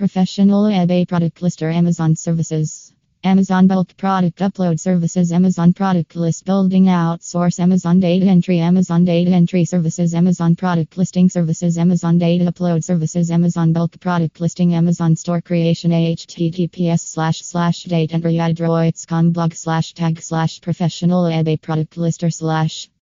Professional eBay product lister Amazon services. Amazon bulk product upload services Amazon product list building outsource Amazon data entry Amazon data entry services Amazon product listing services Amazon data upload services Amazon bulk product listing Amazon store creation HTTPS slash slash date entry, blog slash tag slash professional eBay product lister slash